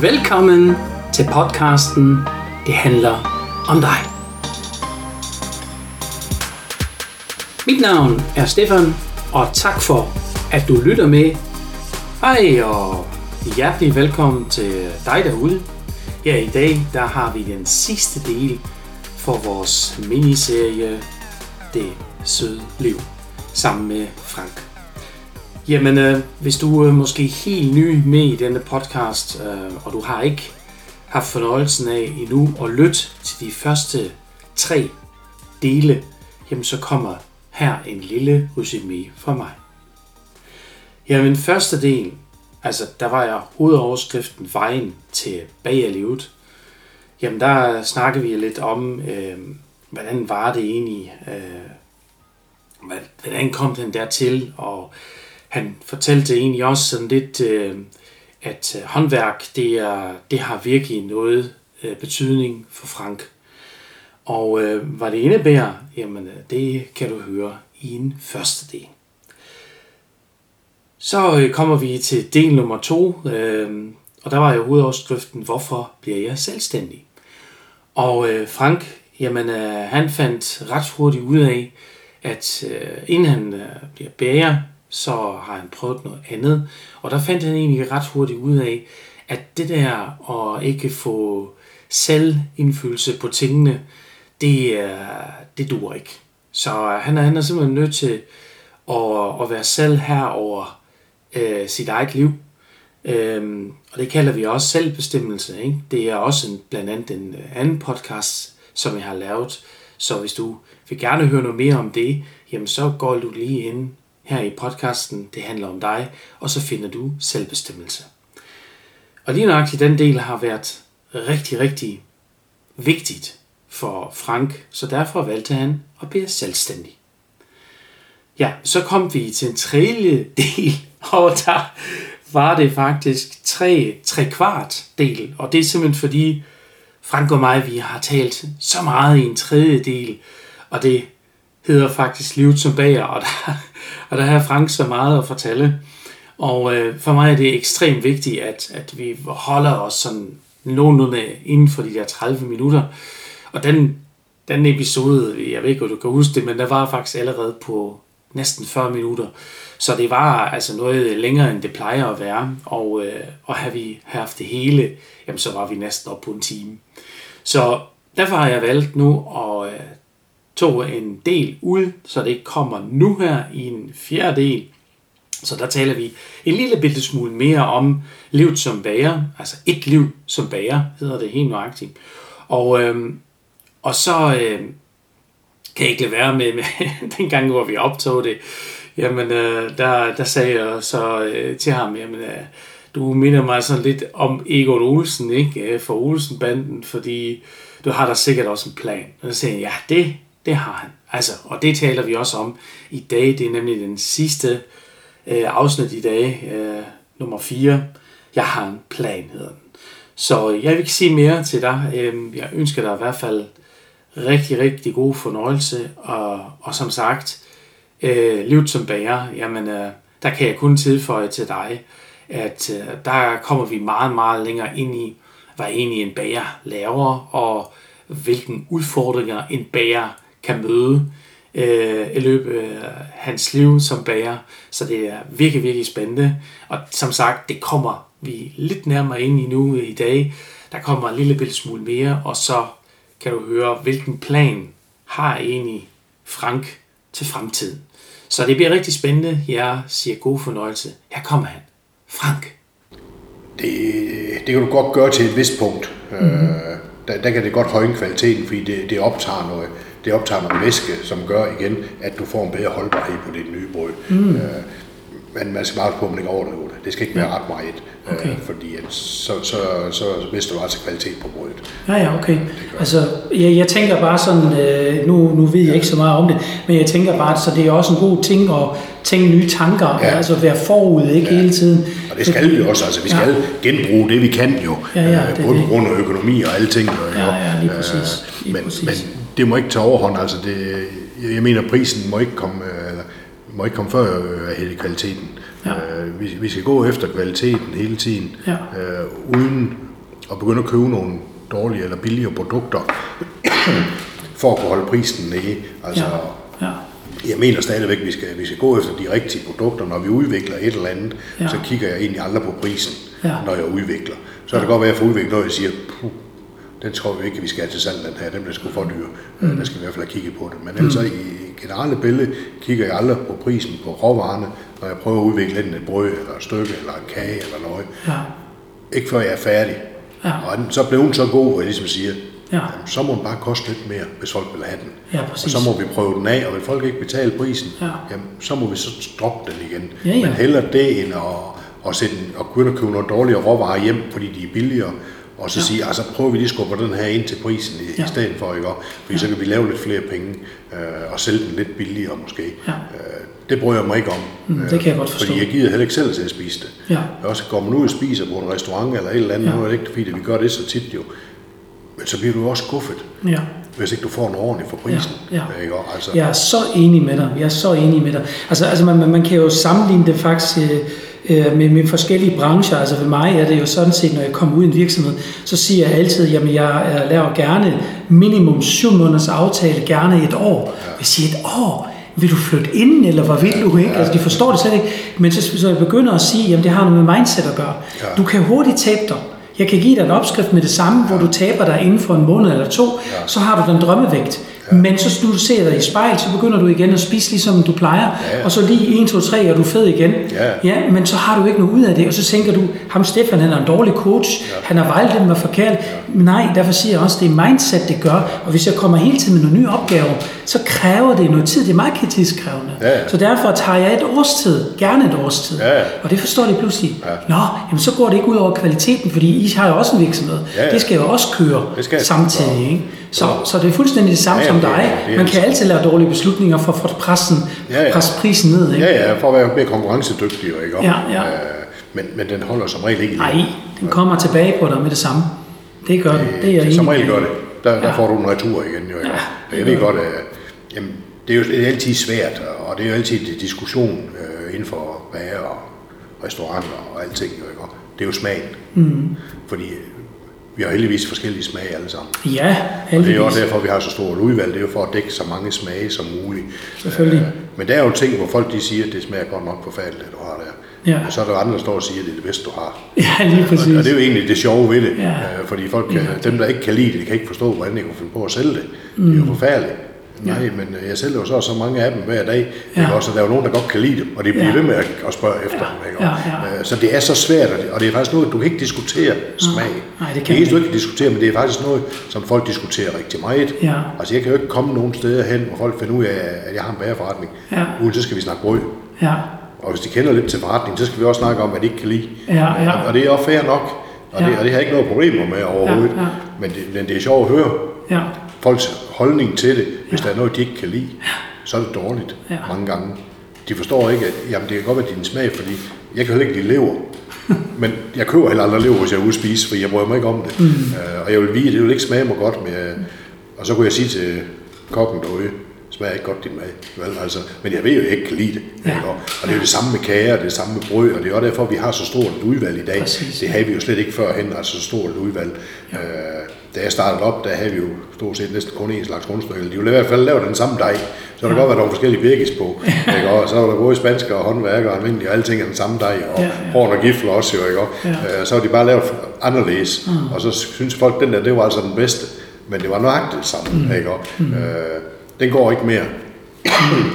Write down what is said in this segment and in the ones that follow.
Velkommen til podcasten Det handler om dig. Mit navn er Stefan, og tak for, at du lytter med. Hej og hjertelig velkommen til dig derude. Her i dag, der har vi den sidste del for vores miniserie Det søde liv sammen med Frank. Jamen, øh, hvis du er måske helt ny med i denne podcast, øh, og du har ikke haft fornøjelsen af endnu at lytte til de første tre dele, jamen så kommer her en lille resume fra mig. Jamen, første del, altså der var jeg hovedoverskriften Vejen til livet. Jamen, der snakker vi lidt om, øh, hvordan var det egentlig, øh, hvordan kom den der til, og han fortalte egentlig også sådan lidt, øh, at øh, håndværk, det, er, det har virkelig noget øh, betydning for Frank. Og øh, hvad det indebærer, jamen øh, det kan du høre i en første del. Så øh, kommer vi til del nummer to, øh, og der var jo hovedoverskriften, hvorfor bliver jeg selvstændig? Og øh, Frank, jamen øh, han fandt ret hurtigt ud af, at øh, inden han øh, bliver bager, så har han prøvet noget andet. Og der fandt han egentlig ret hurtigt ud af, at det der at ikke få selvindflydelse på tingene, det, det dur ikke. Så øh, han er, han er simpelthen nødt til at, at være selv her over øh, sit eget liv. Øhm, og det kalder vi også selvbestemmelse. Ikke? Det er også en, blandt andet en øh, anden podcast, som jeg har lavet. Så hvis du vil gerne høre noget mere om det, jamen så går du lige ind her i podcasten, det handler om dig, og så finder du selvbestemmelse. Og lige nøjagtigt den del har været rigtig, rigtig vigtigt for Frank, så derfor valgte han at blive selvstændig. Ja, så kom vi til en tredje del, og der var det faktisk tre, tre kvart del, og det er simpelthen fordi Frank og mig, vi har talt så meget i en tredje del, og det hedder faktisk Livet som bager, og der, og der har Frank så meget at fortælle. Og øh, for mig er det ekstremt vigtigt, at, at vi holder os sådan nogenlunde inden for de der 30 minutter. Og den, den episode, jeg ved ikke, om du kan huske det, men der var faktisk allerede på næsten 40 minutter. Så det var altså noget længere, end det plejer at være. Og, øh, og har vi haft det hele, jamen så var vi næsten op på en time. Så derfor har jeg valgt nu at øh, tog en del ud, så det ikke kommer nu her i en fjerdedel. Så der taler vi en lille bitte smule mere om livet som bager, altså et liv som bager, hedder det helt nøjagtigt. Og, øhm, og så øhm, kan jeg ikke lade være med, med den gang, hvor vi optog det, jamen øh, der, der sagde jeg så øh, til ham, jamen øh, du minder mig sådan lidt om Egon Olsen, ikke? Øh, for Olsen-banden, fordi du har da sikkert også en plan. Og så sagde jeg, ja, det det har han. Altså, og det taler vi også om i dag. Det er nemlig den sidste øh, afsnit i dag, øh, nummer 4. Jeg har en plan, hedder den. Så øh, jeg vil ikke sige mere til dig. Øh, jeg ønsker dig i hvert fald rigtig, rigtig god fornøjelse. Og, og som sagt, øh, livet som bager, jamen, øh, der kan jeg kun tilføje til dig, at øh, der kommer vi meget, meget længere ind i, hvad egentlig en bager laver, og hvilken udfordringer en bager kan møde øh, i løbet af hans liv som bager. Så det er virkelig, virkelig spændende. Og som sagt, det kommer vi lidt nærmere ind i nu i dag. Der kommer en lille bitte smule mere, og så kan du høre, hvilken plan har egentlig Frank til fremtiden. Så det bliver rigtig spændende. Jeg siger god fornøjelse. Her kommer han. Frank. Det, det kan du godt gøre til et vist punkt. Mm-hmm. Øh, der, der kan det godt højne kvaliteten, fordi det, det optager noget det optager noget væske, som gør igen, at du får en bedre holdbarhed på dit nye brød. Mm. Øh, men man skal bare på, at man ikke overdriver det. Det skal ikke være ret meget, øh, okay. øh, fordi så, så, så mister du altså kvalitet på brødet. Ja, ja, okay. Altså, jeg, jeg tænker bare sådan, øh, nu, nu ved jeg ja. ikke så meget om det, men jeg tænker bare, så det er også en god ting at tænke nye tanker, ja. altså være forud, ikke ja. hele tiden. Og det skal vi også, altså vi skal ja. genbruge det, vi kan jo, ja, ja, øh, både på grund af økonomi og alting. Og, ja, ja, lige præcis. Lige men, præcis. men det må ikke tage overhånd. Altså det, jeg mener, prisen må ikke komme, øh, eller, må ikke komme før øh, hele kvaliteten. Ja. Øh, vi, vi skal gå efter kvaliteten hele tiden, ja. øh, uden at begynde at købe nogle dårlige eller billigere produkter, for at kunne holde prisen nede. Altså, Ja. Ja. jeg mener stadigvæk, at vi skal, vi skal gå efter de rigtige produkter. Når vi udvikler et eller andet, Ja. ja. så kigger jeg egentlig aldrig på prisen, Ja. ja. når jeg udvikler. Så kan det godt være, at jeg får udviklet noget, jeg siger, Puh, den tror vi ikke, vi skal have til salg, den her, den bliver sgu for dyr. Mm. Der skal vi i hvert fald have kigget på det. Men ellers mm. i generelle billede kigger jeg aldrig på prisen på råvarerne, når jeg prøver at udvikle enten et brød, eller et stykke, eller en kage, eller noget. Ja. Ikke før jeg er færdig. Ja. Og den, så blev hun så god, at jeg ligesom siger, Ja. jamen, så må den bare koste lidt mere, hvis folk vil have den. Ja, og præcis. så må vi prøve den af, og vil folk ikke betale prisen, Ja. jamen, så må vi så droppe den igen. Ja, ja. Men hellere det, end at, at, sætte, at at købe nogle dårligere råvarer hjem, fordi de er billigere, og så ja. sige, altså prøver vi lige at skubbe den her ind til prisen i, Ja. i stedet for, ikke? Fordi så kan vi lave lidt flere penge, øh, og sælge den lidt billigere måske. Ja. Øh, det bryder jeg mig ikke om. Mm, det kan jeg godt forstå. Fordi jeg gider heller ikke selv til at spise det. Ja. Jeg også går man ud og spiser på en restaurant eller et eller andet, Ja. ja. nu er det ikke fordi, at vi gør det så tit jo. Men så bliver du også skuffet, Ja. hvis ikke du får en ordentlig for prisen. Ja, ja. Ikke? Altså, Jeg er så enig med dig. Jeg er så enig med dig. Altså, altså man, man- man kan jo sammenligne det faktisk øh, øh, med, med forskellige brancher. Altså for mig er det jo sådan set, når jeg kommer ud i en virksomhed, så siger jeg altid, jamen jeg laver gerne minimum syv måneders aftale, gerne et år. Jeg siger et år? Vil du flytte ind, eller hvad vil du ikke? Altså, de forstår det slet ikke. Men så, så jeg begynder at sige, jamen det har noget med mindset at gøre. Du kan hurtigt tabe dig. Jeg kan give dig en opskrift med det samme, hvor du taber dig inden for en måned eller to, så har du den drømmevægt. Ja. Men så du ser dig i spejl, så begynder du igen at spise ligesom du plejer, Ja, og så lige 1, 2, 3, er du fed igen. Ja. ja. men så har du ikke noget ud af det, og så tænker du, ham Stefan, han er en dårlig coach, ja. han har vejledt mig forkert. Ja. Nej, derfor siger jeg også, det er mindset, det gør, og hvis jeg kommer hele tiden med nogle nye opgaver, så kræver det noget tid, det er meget kritisk krævende. Ja. Så derfor tager jeg et års tid, gerne et års tid, Ja, og det forstår de pludselig. Ja. Nå, jamen så går det ikke ud over kvaliteten, fordi I har jo også en virksomhed. Ja. Det skal jo også køre Det skal samtidig. Ikke? Så, så det er fuldstændig det samme Ja, som ja, det er- dig. det er Man det kan altid lave dårlige beslutninger for at få pressen, Ja, ja. presse prisen ned. Ikke? Ja, ja, for at være mere konkurrencedygtig, ikke? Ja, ja. Øh, men, men den holder som regel ikke Nej, den kommer tilbage på dig med det samme. Det gør den. Det er jeg Øh, Som regel gør det. Der, der Ja. får du en retur igen, jo. Ja, jeg ved godt, at jamen, det er jo det er altid svært, og det er jo altid en diskussion øh, inden for bager og restauranter og alting, jo, ikke? Det er jo smagen. Mm. Fordi vi har heldigvis forskellige smage alle sammen. Ja, Og det er heldigvis. jo også derfor, vi har så stort udvalg. Det er jo for at dække så mange smage som muligt. Selvfølgelig. Øh, Men der er jo ting, hvor folk de siger, at det smager godt nok forfærdeligt, det du har der. Ja. Og så er der andre, der står og siger, at det er det bedste, du har. Ja, lige præcis. Og det er jo egentlig det sjove ved det. Ja. Øh, Fordi folk, kan, dem, der ikke kan lide det, de kan ikke forstå, hvordan de kan finde på at sælge det. Det er jo forfærdeligt. Nej, men øh, jeg sælger jo så, så mange af dem hver dag. Ja. Ja. Også, og der er jo nogen, der godt kan lide dem, og de bliver Ja. ved med at, at spørge efter Ja. dem. Ikke? Ja, ja. Øh, Så det er så svært, og det- er faktisk noget, du kan ikke diskutere smag. Nej, det kan det eneste, du ikke kan diskutere, men det er faktisk noget, som folk diskuterer rigtig meget. Ja. Altså, jeg kan jo ikke komme nogen steder hen, hvor folk finder ud af, at jeg har en bagerforretning, Ja. uden så skal vi snakke brød. Ja, Og hvis de kender lidt til forretningen, så skal vi også snakke om, hvad de ikke kan lide. Ja, ja. Og, og det er også fair nok. Og, Ja. det, og det har jeg ikke noget problemer med overhovedet. Ja, ja. Men, det, men det er sjovt at høre ja, folks holdning til det. Hvis der er noget, de ikke kan lide, så er det dårligt Ja. mange gange. De forstår ikke, at jamen, det kan godt være din smag, fordi jeg kan heller ikke lide lever. men jeg køber heller aldrig lever, hvis jeg er ude at spise, for jeg bryder mig ikke om det. Mm. Uh, og jeg vil vide, det vil ikke smage mig godt. Men jeg, og så kunne jeg sige til kokken derude, smager ikke godt din mad. Vel, altså, men jeg ved jo, at jeg ikke kan lide det. Ja. Ikke? Og, det er jo det samme med kager, det er det samme med brød, og det er også derfor, vi har så stort et udvalg i dag. Præcis. Det havde vi jo slet ikke førhen, altså så stort et udvalg. Ja. Øh, da jeg startede op, der havde vi jo stort set næsten kun én slags rundstykke. De ville i hvert fald lave den samme dej. Så der ja. godt være nogle forskellige birkes på. Ikke? Og så var der både spansker og håndværker og almindelige, og alting er den samme dej. Og Ja, ja, horn og gifler også jo, ikke? Ja. Øh, så var de bare lavet anderledes. Mm. Og så synes folk, den der, det var altså den bedste. Men det var nøjagtigt det samme, mm. ikke? Mm. Øh, den går ikke mere.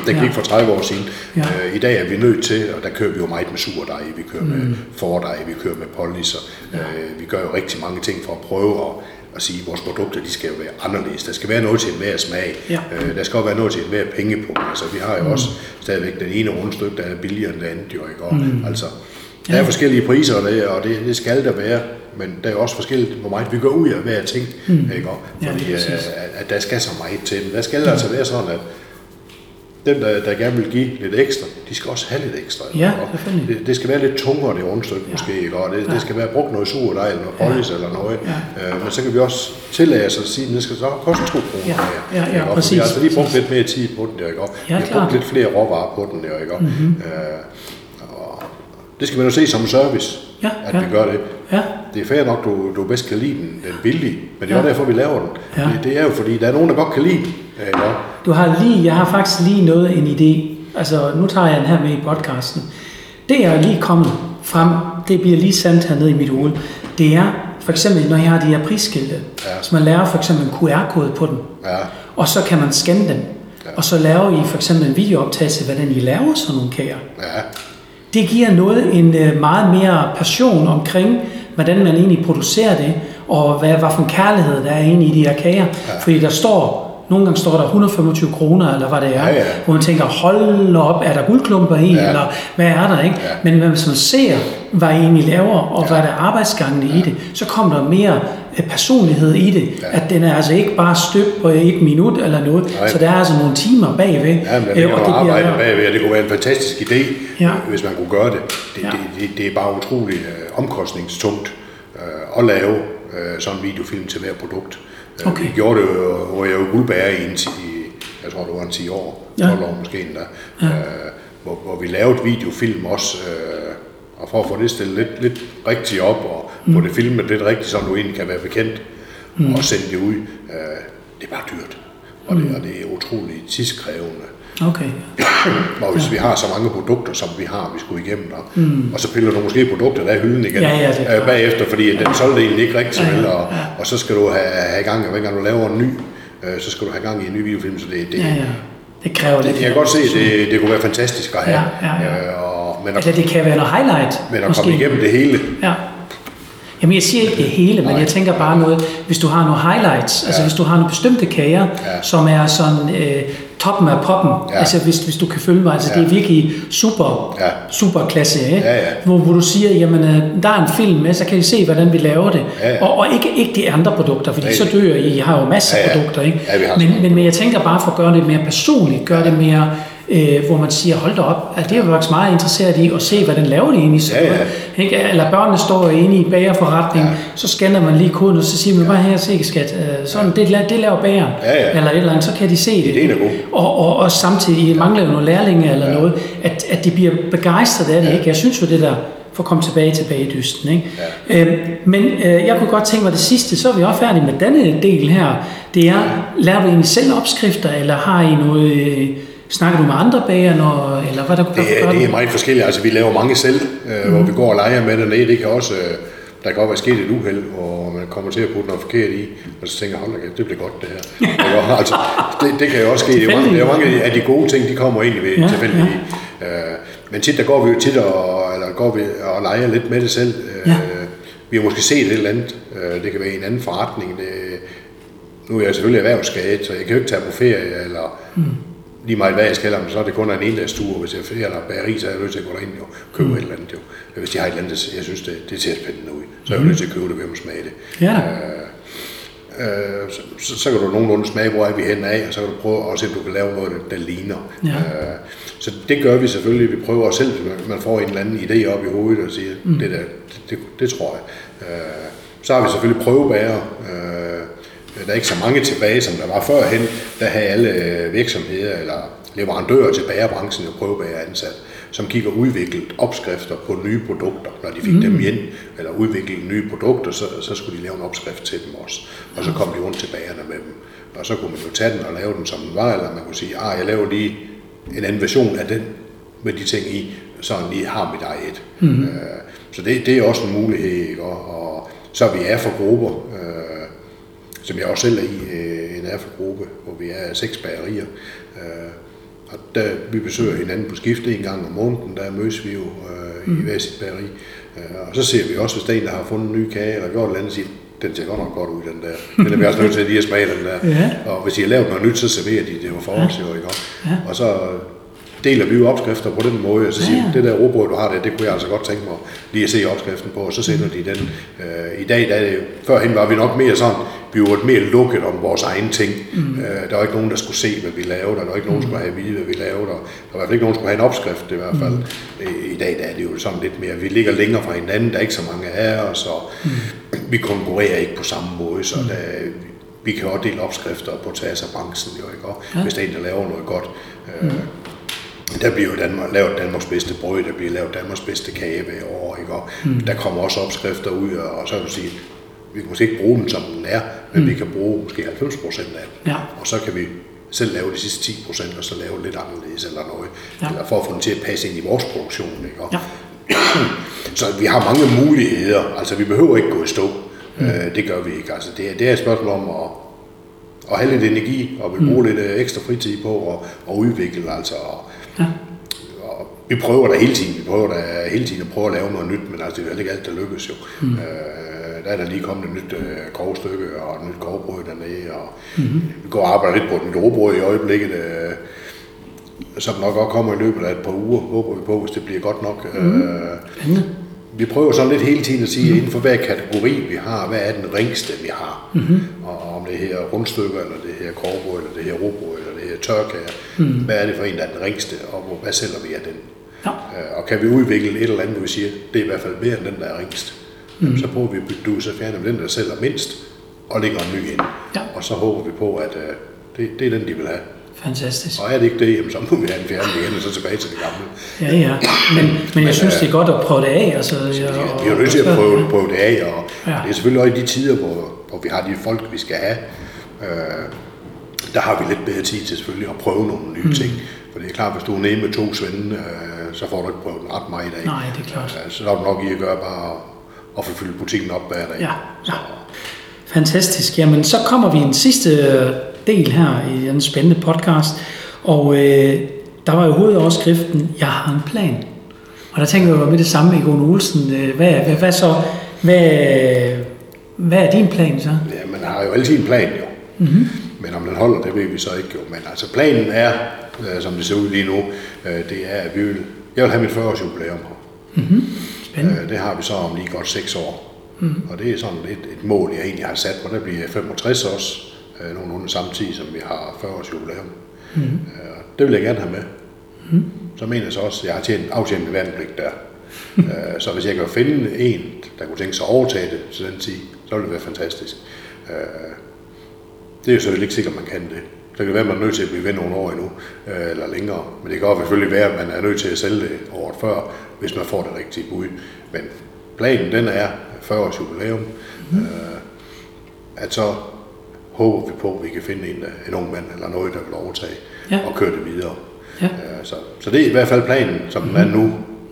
den gik Ja. for 30 år siden. Ja. Øh, I dag er vi nødt til, og der kører vi jo meget med surdej, vi kører mm. med fordej, vi kører med poliser. Ja. Øh, vi gør jo rigtig mange ting for at prøve at, at sige, at vores produkter de skal jo være anderledes. Der skal være noget til enhver smag. Ja. Øh, der skal også være noget til enhver penge på. Altså, vi har jo mm. også stadigvæk den ene rundstykke, der er billigere end det andet. Jo, ikke? Og, mm. altså, der er forskellige priser, og det, og det, det skal der være. Men der er jo også forskelligt, hvor meget vi går ud af hver ting. Mm. Ikke? Ja, Fordi at, præcis. at, at der skal så meget til. Men der skal mm. altså være sådan, at dem, der, der gerne vil give lidt ekstra, de skal også have lidt ekstra. Ja, selvfølgelig. det, det skal være lidt tungere, det rundstykke ja. måske, ikke? og det, ja. det skal være brugt noget sur eller noget polish ja. eller noget. Ja. Øh, men så kan vi også tillade os at sige, at det skal så koste 2 kroner Ja. mere. Ja, ja, for præcis, Vi har altså lige brugt lidt mere tid på den, ikke? Og Ja, vi har brugt lidt flere råvarer på den, ikke? Mm-hmm. Øh, og det skal man jo se som service, Ja, at ja. vi gør det. Ja, det er fair nok, du, du bedst kan lide den, den billige, men det er Ja. derfor, vi laver den. Ja. Det, det er jo fordi, der er nogen, der godt kan lide den. Ja, ja. Du har lige, jeg har faktisk lige noget, en idé. Altså, nu tager jeg den her med i podcasten. Det er lige kommet frem, det bliver lige sandt hernede i mit hoved. Det er for eksempel, når jeg har de her prisskilte, Ja. så man laver for eksempel en QR-kode på den, ja. og så kan man scanne den. Og så laver I for eksempel en videooptagelse, hvordan I laver sådan nogle kager. ja. Det giver noget en øh, meget mere passion omkring, hvordan man egentlig producerer det, og hvad, hvad for en kærlighed der er egentlig i de her kager. Ja. Fordi der står, nogle gange står der 125 kroner, eller hvad det er, Ja, ja. hvor man tænker, hold op, er der guldklumper i, Ja. eller hvad er der, ikke? Ja. Men hvis man ser, hvad I egentlig laver, og hvad der er arbejdsgangene i det, så kommer der mere øh, personlighed i det, Ja. at den er altså ikke bare støbt på et minut eller noget, Nej. så der er altså nogle timer bagved. Ja, men øh, man bliver- arbejde bagved, og det kunne være en fantastisk idé, Ja. hvis man kunne gøre det. Det, Ja. det, det, det er bare utroligt øh, omkostningstungt øh, at lave øh, sådan en videofilm til hver produkt. Øh, Okay. Vi gjorde det jo, hvor jeg var guldbærer i en 10, jeg tror det var en 10 år, Ja. 12 år måske endda, ja. øh, hvor, hvor vi lavede videofilm også, øh, og for at få det stillet lidt, lidt rigtigt op, og mm. få det filmet lidt rigtigt, så du egentlig kan være bekendt, mm. og sende det ud, øh, det er bare dyrt. Og det, og det er utroligt tidskrævende. Okay. Og hvis vi har så mange produkter, som vi har, vi skulle igennem der, mm. og så piller du måske produkter der i hylden igen Ja, ja, det øh, bagefter, fordi den solgte egentlig ikke rigtig Ja, ja, vel, og, ja. og så skal du have, have gang, og hver gang du laver en ny, øh, så skal du have gang i en ny videofilm, så det, det, Ja, ja. Det kræver lidt. jeg kan godt se, at det, det kunne være fantastisk at have, Ja, ja, ja. Øh, og, men, at, Altså, det kan være noget highlight. men at komme igennem det hele, Ja. Jamen, jeg siger ikke det hele, men Nej. jeg tænker bare noget, hvis du har nogle highlights, ja. altså hvis du har nogle bestemte kager, Ja. som er sådan øh, toppen af poppen, ja. Ja. altså hvis, hvis du kan følge mig, altså ja. Ja. det er virkelig super, Ja. super klasse, ikke? Ja, ja. Hvor, hvor du siger, jamen øh, der er en film med, så kan I se, hvordan vi laver det. Ja, ja. Og, og ikke, ikke de andre produkter, fordi Nej. så dør I, I har jo masser af Ja, ja. produkter, ikke? Ja, men, men, men jeg tænker bare for at gøre det mere personligt, gøre det mere, øh, hvor man siger, hold da op, altså, det er jeg faktisk meget interesseret i, at se, hvordan laver de egentlig så Ja, ja. ikke? Eller børnene står inde i bagerforretningen, ja. Ja. så scanner man lige koden, og så siger man bare her, se skat, øh, sådan, det, la- det laver bageren. Ja, ja. Eller et eller andet, så kan de se det. Ideen er god. Og, og, og samtidig mangler jo nogle lærlinge eller ja. noget, at, at de bliver begejstret af det. Ja. Ikke? Jeg synes jo det der, for at komme tilbage til bagedysten. Ikke? Ja. Øhm, men øh, jeg kunne godt tænke mig det sidste, så er vi også færdige med denne del her. Det er, laver du egentlig selv opskrifter, eller har I noget... Øh, Snakker du med andre bager, når, eller hvad der det, hvad er, det er meget forskelligt. Altså, vi laver mange selv, øh, mm. hvor vi går og leger med dernede. Det kan også, øh, der kan godt være sket et uheld, hvor man kommer til at putte noget forkert i, og så tænker hold da det bliver godt det her. Ikke? altså, det, det, kan jo også ske. Det er, mange, det er mange af de gode ting, de kommer egentlig ved Ja, ja, tilfældigt. Ja. Øh, men tit, der går vi jo tit og, eller går vi og leger lidt med det selv. Øh, Ja. Vi har måske set et eller andet. Øh, det kan være en anden forretning. Det, nu er jeg selvfølgelig erhvervsskadet, så jeg kan jo ikke tage på ferie, eller mm. Lige meget hvad jeg skal, så er det kun en endagstur. Hvis jeg er eller bageri, så er jeg nødt til at gå derind og købe mm. et eller andet. Jo. Hvis de har et eller andet, jeg synes, det, det ser spændende ud, så er jeg mm. nødt til at købe det, ved at smage det. Ja da. Øh, så, så, så kan du nogenlunde smage, hvor er vi hen af, og så kan du prøve at se, om du kan lave noget, der, der ligner. Ja. Øh, så det gør vi selvfølgelig. Vi prøver os selv, man får en eller anden idé op i hovedet og siger, mm. det der, det, det, det tror jeg. Øh, så har vi selvfølgelig prøvebærer. Øh, der er ikke så mange tilbage, som der var førhen. Der havde alle øh, virksomheder eller leverandører til bagerbranchen og prøvebærer ansat, som gik og udviklede opskrifter på nye produkter. Når de fik mm. dem ind, eller udviklede nye produkter, så, så skulle de lave en opskrift til dem også. Og så kom de rundt til bagerne med dem. Og så kunne man jo tage den og lave den, som den var, eller man kunne sige, ah, jeg laver lige en anden version af den, med de ting i, så lige har mit eget. Mm. Øh, så det, det er også en mulighed, ikke? Og, og så er vi er for grupper, øh, som jeg også selv er i, øh, en AFA-gruppe, hvor vi er seks bagerier. Øh, og der, vi besøger hinanden på skift en gang om måneden, der mødes vi jo øh, mm. i hver sit bageri. Øh, og så ser vi også, hvis der er en, der har fundet en ny kage, eller gjort et eller andet, siger, den ser godt nok godt ud, den der. Den er vi også nødt til lige at smage, den der. Ja. Og hvis de har lavet noget nyt, så serverer de det jo for os, jo, ikke? Ja. Og så deler vi jo opskrifter på den måde, og så siger Ja, ja, det der råbrød, du har der, det kunne jeg altså godt tænke mig lige at se opskriften på, og så sender de den. Øh, I dag, der er det, førhen var vi nok mere sådan, vi var mere lukket om vores egen ting. Mm. Øh, der var ikke nogen, der skulle se, hvad vi lavede, og der var ikke nogen, der skulle have at vide, hvad vi lavede, og der var i hvert fald ikke nogen, der skulle have en opskrift i hvert fald. Mm. I dag der er det jo sådan lidt mere, vi ligger længere fra hinanden, der er ikke så mange af os, og mm. vi konkurrerer ikke på samme måde, så der, vi kan også dele opskrifter på tværs af branchen, jo, ikke? Og Ja. hvis der er en, der laver noget godt. Øh, Der bliver jo Danmark, lavet Danmarks bedste brød, der bliver lavet Danmarks bedste kage hver år, ikke? Og mm. der kommer også opskrifter ud, og, og så kan du sige, vi kan måske ikke bruge den, som den er, men mm. vi kan bruge måske 90 procent af den. Ja. Og så kan vi selv lave de sidste 10 procent, og så lave lidt anderledes eller noget. Ja. Eller for at få den til at passe ind i vores produktion. Ikke? Og, Ja. så vi har mange muligheder. Altså, vi behøver ikke gå i stå. Mm. Øh, det gør vi ikke. Altså, det, er, det er et spørgsmål om at, at have lidt energi, og vi bruger mm. lidt øh, ekstra fritid på at, at udvikle. Altså, og, Ja. Og vi prøver da hele tiden. Vi prøver da hele tiden at prøve at lave noget nyt, men altså, det er heller ikke alt, der lykkes jo. Mm. Øh, der er der lige kommet et nyt øh, kogestykke og et nyt kogebrød dernede, og mm-hmm. vi går og arbejder lidt på et nyt i øjeblikket, øh, som nok også kommer i løbet af et par uger, håber vi på, hvis det bliver godt nok. Mm. Øh, Spændende. vi prøver sådan lidt hele tiden at sige, mm. inden for hver kategori vi har, hvad er den ringste vi har. Mm-hmm. Og om det her rundstykker, eller det her korbrød, eller det her robrød, eller det her tørkager. Mm. Hvad er det for en, der er den ringste, og hvor- hvad sælger vi af den? Ja. Øh, Og kan vi udvikle et eller andet, hvor vi siger, det er i hvert fald mere end den, der er ringst. Mm. Så prøver vi at bygge det ud, så fjerner vi den, der sælger mindst, og lægger en ny ind. Ja. Og så håber vi på, at øh, det, det er den, de vil have. Fantastisk. Og er det ikke det, jamen, så må vi have den fjernet igen, og så tilbage til det gamle. Ja, ja. Men, men jeg synes, det er godt at prøve det af. Altså, jeg, Vi er jo nødt til at prøve, prøve det af, og Ja. ja. det er selvfølgelig også i de tider, hvor, hvor vi har de folk, vi skal have. Øh, der har vi lidt bedre tid til selvfølgelig at prøve nogle nye mm. ting. For det er klart, hvis du er nede med to svende, øh, så får du ikke prøvet ret meget i dag. Nej, det er klart. Øh, så der er du nok i at gøre bare at, få fyldt butikken op hver dag. Ja, ja. Fantastisk. Jamen, så kommer vi i en sidste øh, del her i den spændende podcast. Og øh, der var jo hovedoverskriften, jeg har en plan. Og der tænker jeg jo med det samme, Egon Olsen. Øh, hvad, hvad, hvad så? Hvad, hvad er din plan så? Ja, man har jo altid en plan jo. Mm-hmm. Men om den holder, det ved vi så ikke jo. Men altså planen er, øh, som det ser ud lige nu, øh, det er, at vi vil, jeg vil have mit 40-års jubilæum her. Spændende. Øh, det har vi så om lige godt 6 år. Mm. Og det er sådan et, et mål, jeg egentlig har sat, hvor der bliver 65 også, øh, nogenlunde samtidig, som vi har 40 års jubilæum. Mm. Øh, det vil jeg gerne have med. Mm. Så mener jeg så også, at jeg har tjent, aftjent min værnepligt der. øh, så hvis jeg kan finde en, der kunne tænke sig at overtage det til den tid, så ville det være fantastisk. Øh, det er jo selvfølgelig ikke sikkert, man kan det. Så kan det være, at man er nødt til at blive ved nogle år endnu, øh, eller længere. Men det kan også selvfølgelig være, at man er nødt til at sælge det året før, hvis man får det rigtige bud. Men planen, den er 40 års jubilæum. Mm. Øh, at så håber vi på, at vi kan finde en, en ung mand eller noget, der vil overtage Ja. og køre det videre. Ja. Øh, så, så det er i hvert fald planen, som den er nu.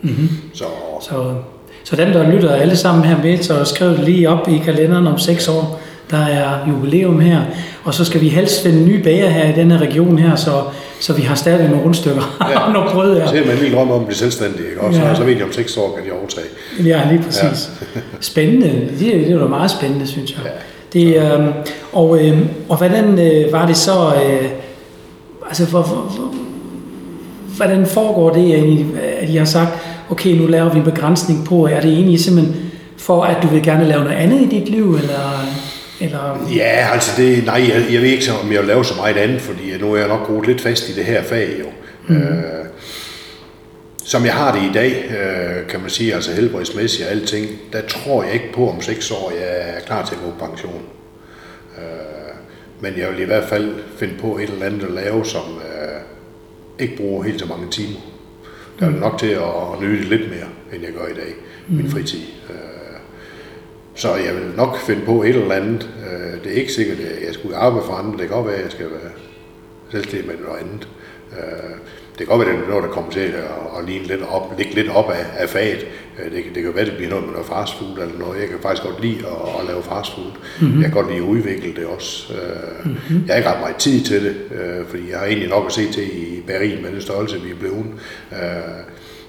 Mm-hmm. Så Så, så dem, der lytter alle sammen her med, så skriv det lige op i kalenderen om 6 år. Der er jubilæum her, og så skal vi helst finde nye bager her i denne region her, så, så vi har stadig nogle rundstykker Ja. og nogle brød her. så man en lille drøm om at blive selvstændig, ikke? Og så, Ja. så ved jeg, om seks år kan de overtage. Ja, lige præcis. Ja. spændende. Det, det er jo meget spændende, synes jeg. Ja. Det, øh, og, øh, og hvordan øh, var det så... Øh, altså, hvor, hvor, hvor, hvordan foregår det, at I, at I har sagt, okay, nu laver vi en begrænsning på, er det egentlig simpelthen for, at du vil gerne lave noget andet i dit liv, eller... eller Ja, altså det, nej, jeg, jeg ved ikke, så, om jeg vil lave så meget andet, fordi nu er jeg nok gået lidt fast i det her fag jo. Mm. Øh, som jeg har det i dag, øh, kan man sige, altså helbredsmæssigt og alting, der tror jeg ikke på om seks år, jeg er klar til at gå på pension. Øh, men jeg vil i hvert fald finde på et eller andet at lave, som øh, ikke bruger helt så mange timer. Der er nok til at, at nyde det lidt mere, end jeg gør i dag, min fritid. Øh, så jeg vil nok finde på et eller andet. Øh, Det er ikke sikkert, at jeg skulle arbejde for andre. Det kan godt være, at jeg skal være selvstændig med noget andet. Øh, Det kan godt være, at det er noget, der kommer til at, at ligne lidt op, ligge lidt op af, af faget. Øh, Det, kan- det kan være, at det bliver noget med noget fast food eller noget. Jeg kan faktisk godt lide at, at lave fast food. Mm-hmm. Jeg kan godt lide at udvikle det også. Mm-hmm. Jeg har ikke ret meget tid til det, fordi jeg har egentlig nok at se til i Berlin med den størrelse, vi er blevet.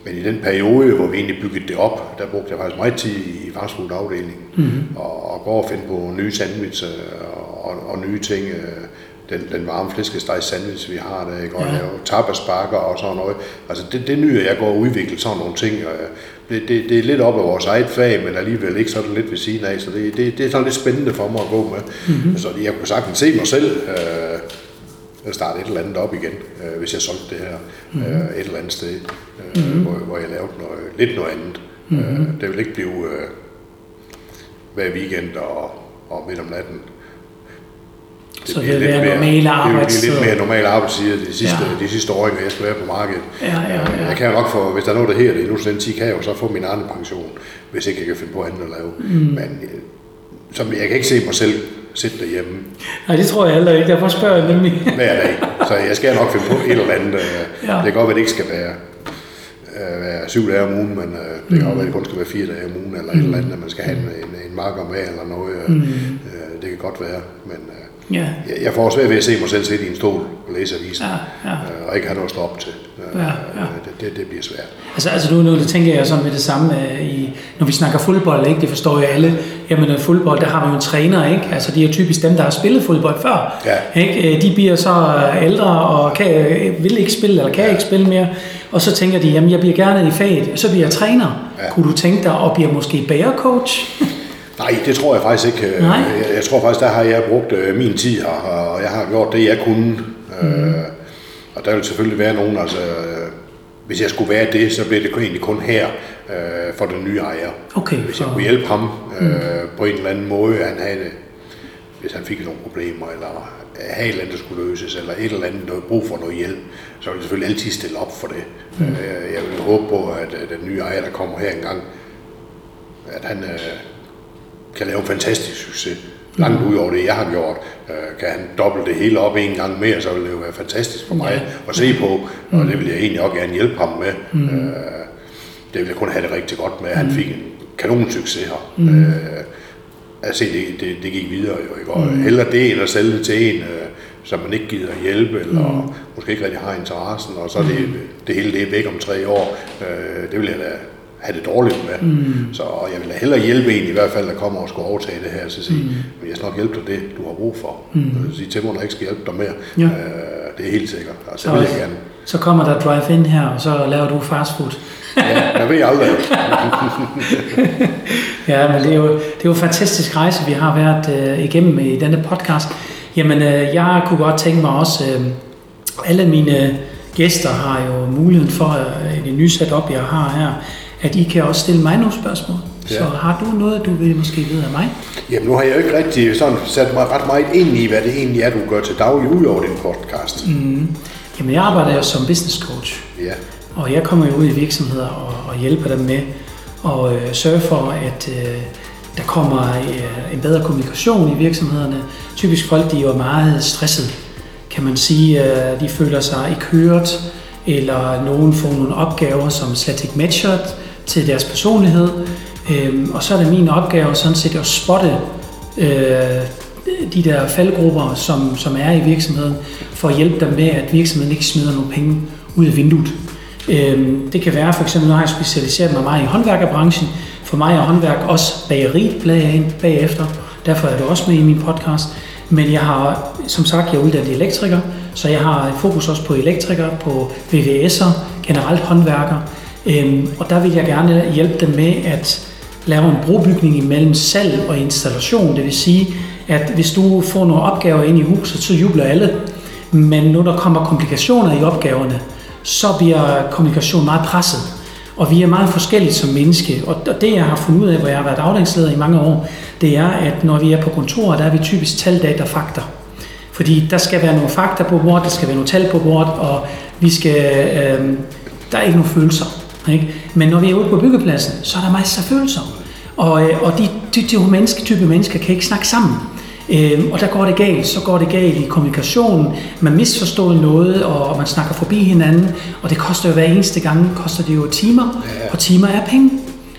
Men i den periode, hvor vi egentlig byggede det op, der brugte jeg faktisk meget tid i fastfood-afdelingen. Mm-hmm. Og, og gå og finde på nye sandwich og, og, og nye ting. øh, Den, den varme flæskesteg sandwich, vi har der, ikke? og Ja. lave tapasbakker og sådan noget. Altså det, det nyder jeg går og udvikle sådan nogle ting. Øh, det, det, det er lidt op af vores eget fag, men alligevel ikke sådan lidt ved siden af. Så det, det, det er sådan lidt spændende for mig at gå med. Mm-hmm. Så jeg kunne sagtens se mig selv øh, starte et eller andet op igen, øh, hvis jeg solgte det her øh, et eller andet sted, øh, mm-hmm. hvor, hvor jeg lavede noget, lidt noget andet. Mm-hmm. Øh, det vil ikke blive øh, hver weekend og, og midt om natten. så det vil være normale arbejdstider. Det er lidt mere normale arbejdstider de sidste, ja. de sidste år, jeg skal være på markedet. Ja, ja, ja. Jeg kan jo nok få, hvis der er noget, der hedder det, nu så den 10 kan jeg jo så få min egen pension, hvis ikke jeg kan finde på andet at lave. Mm. Men øh, som, jeg kan ikke se mig selv sidde derhjemme. Nej, det tror jeg heller ikke. Derfor spørger jeg nemlig. Hver dag. Så jeg skal nok finde på et eller andet. Øh, ja. Det kan godt være, det ikke skal være, øh, være syv dage om ugen, men øh, det kan mm. godt være, det kun skal være fire dage om ugen, eller mm. et eller andet, at man skal have en, en, en marker med, eller noget. Mm. Det kan godt være, men Ja. Jeg, jeg får svært ved at se mig selv sidde i en stol og læse avisen, ja, ja. Øh, og ikke have noget at stå op til. Øh, ja, ja. Det, det, det bliver svært. Altså, altså nu, nu det tænker jeg sådan med det samme, i, når vi snakker fodbold, ikke? det forstår jeg alle. Jamen fodbold, der har vi jo en træner, ikke? Altså de er typisk dem, der har spillet fodbold før. Ja. Ikke? De bliver så ældre og kan, vil ikke spille, eller kan ja. ikke spille mere. Og så tænker de, jamen jeg bliver gerne i faget, så bliver jeg træner. Ja. Kunne du tænke dig at blive måske bærecoach? Nej, det tror jeg faktisk ikke. Nej. Jeg, jeg tror faktisk, der har jeg brugt øh, min tid her, og jeg har gjort det, jeg kunne. Mm. Øh, og der vil selvfølgelig være nogen, altså... Øh, hvis jeg skulle være det, så bliver det egentlig kun her øh, for den nye ejer. Okay, hvis jeg kunne hjælpe ham øh, mm. på en eller anden måde, han havde hvis han fik nogle problemer, eller have et eller andet, der skulle løses, eller et eller andet, noget brug for noget hjælp, så vil jeg selvfølgelig altid stille op for det. Mm. Øh, jeg vil håbe på, at, at den nye ejer, der kommer her engang, at han, øh, kan lave en fantastisk succes. Langt ud over det, jeg har gjort. Øh, kan han dobbelt det hele op en gang mere, så vil det jo være fantastisk for mig ja. at se på. Og det vil jeg egentlig også gerne hjælpe ham med. Mm. Øh, det vil jeg kun have det rigtig godt med. Han mm. fik en kanon succes her. Mm. Øh, altså, det, det, det gik videre jo. Ikke? Og mm. heller det, eller sælge det til en, som man ikke gider hjælpe, eller mm. måske ikke rigtig har interessen, og så er det, det hele det er væk om tre år. det vil jeg da have det dårligt med. Mm. Så jeg vil hellere hjælpe en i hvert fald, der kommer og skal overtage det her, så sige, mm. men jeg skal nok hjælpe dig det, du har brug for. Mm. Sige til mig, ikke skal hjælpe dig mere. Ja. Øh, det er helt sikkert. Altså, så, vil jeg gerne. Så kommer der drive-in her, og så laver du fast food. ja, jeg ved aldrig. ja, men det er, jo, det er jo en fantastisk rejse, vi har været øh, igennem i denne podcast. Jamen, øh, jeg kunne godt tænke mig også, øh, alle mine gæster har jo muligheden for, øh, i det nye setup, jeg har her, at I kan også stille mig nogle spørgsmål. Ja. Så har du noget, du vil måske vide af mig? Jamen nu har jeg jo ikke rigtig sådan sat mig ret meget ind i, hvad det egentlig er, du gør til daglig ud over din podcast. Mm. Jamen jeg arbejder jo som business coach. Ja. Og jeg kommer jo ud i virksomheder og, og hjælper dem med at øh, sørge for, at øh, der kommer øh, en bedre kommunikation i virksomhederne. Typisk folk, de er jo meget stresset, kan man sige. Øh, de føler sig ikke hørt, eller nogen får nogle opgaver, som slet ikke matcher til deres personlighed. Øh, og så er det min opgave sådan set at spotte øh, de der faldgrupper, som, som er i virksomheden, for at hjælpe dem med, at virksomheden ikke smider nogle penge ud af vinduet. Øh, det kan være, for eksempel, nu har jeg specialiseret mig meget i håndværkerbranchen. For mig er håndværk også bageriet bagefter. Derfor er det også med i min podcast. Men jeg har, som sagt, jeg er uddannet elektriker, så jeg har fokus også på elektrikere, på VVS'er, generelt håndværkere. Øhm, og der vil jeg gerne hjælpe dem med at lave en brobygning imellem salg og installation. Det vil sige, at hvis du får nogle opgaver ind i huset, så jubler alle. Men når der kommer komplikationer i opgaverne, så bliver kommunikationen meget presset. Og vi er meget forskellige som menneske. Og det, jeg har fundet ud af, hvor jeg har været afdelingsleder i mange år, det er, at når vi er på kontoret, der er vi typisk tal, data, fakta. Fordi der skal være nogle fakta på bordet, der skal være nogle tal på bordet, og vi skal, øh, der er ikke nogen følelser. Ikke? Men når vi er ude på byggepladsen, så er der masser af følelser. Og, øh, og de, de, de menneske, type mennesker kan ikke snakke sammen. Øh, og der går det galt. Så går det galt i kommunikationen. Man misforstår noget, og man snakker forbi hinanden. Og det koster jo hver eneste gang, koster det jo timer. Og timer er penge.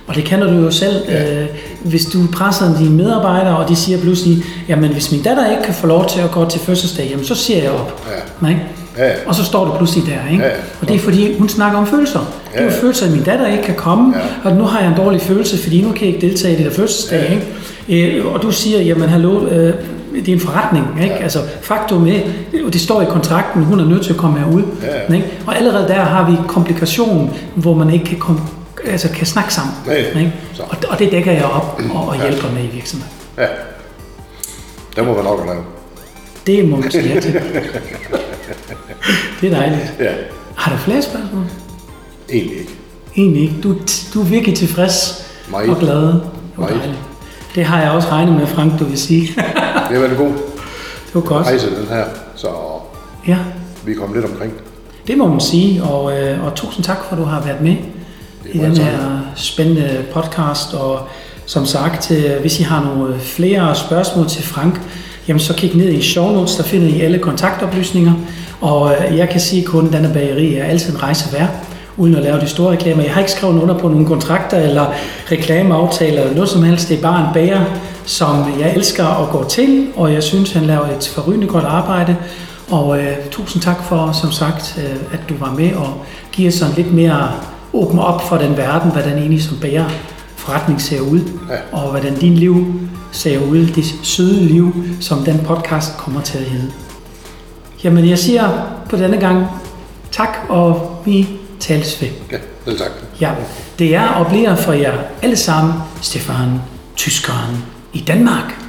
Og det kender du jo selv. Ja. Øh, hvis du presser dine medarbejdere, og de siger pludselig, jamen hvis min datter ikke kan få lov til at gå til fødselsdag, jamen så siger jeg op. Ja. Nej? Ja. Og så står du pludselig der, ikke? Ja. Og det er fordi, hun snakker om følelser. Ja. Det er følelser, at min datter ikke kan komme, ja. og nu har jeg en dårlig følelse, fordi nu kan jeg ikke deltage i det der fødselsdag, ja. ikke? Øh, og du siger, jamen hallo, øh, det er en forretning, ikke? Ja. Altså faktum er, og det står i kontrakten, hun er nødt til at komme herud. Ja. Ikke? Og allerede der har vi komplikation, hvor man ikke kan komme altså kan snakke sammen. Ja, ikke? Og, og det dækker jeg op og, og hjælper ja. med i virksomheden. Ja. Det må være nok at lave. Det må man sige ja til. det er dejligt. Ja. Har du flere spørgsmål? Egentlig ikke. Egentlig ikke. Du, du er virkelig tilfreds Meget. og glad. Meget. Det har jeg også regnet med, Frank, du vil sige. det er vel god. var godt. rejse den her, så Ja, vi kom lidt omkring. det må man sige, og, øh, og tusind tak for, at du har været med i var den her spændende podcast, og som sagt, øh, hvis I har nogle flere spørgsmål til Frank, jamen så kig ned i show notes, der finder I alle kontaktoplysninger, og øh, jeg kan sige kun, at denne bageri er altid en rejse værd, uden at lave de store reklamer. Jeg har ikke skrevet under på nogle kontrakter eller reklameaftaler eller noget som helst. Det er bare en bager, som jeg elsker at gå til, og jeg synes, han laver et forrygende godt arbejde. Og øh, tusind tak for, som sagt, øh, at du var med og giver sådan lidt mere åben op for den verden, hvordan egentlig som bager forretning ser ud, Ja. og hvordan din liv ser ud, det søde liv, som den podcast kommer til at hedde. Jamen, jeg siger på denne gang tak, og vi tales ved. Ja, selv tak. Ja, det er og bliver for jer alle sammen Stefan Tyskeren i Danmark.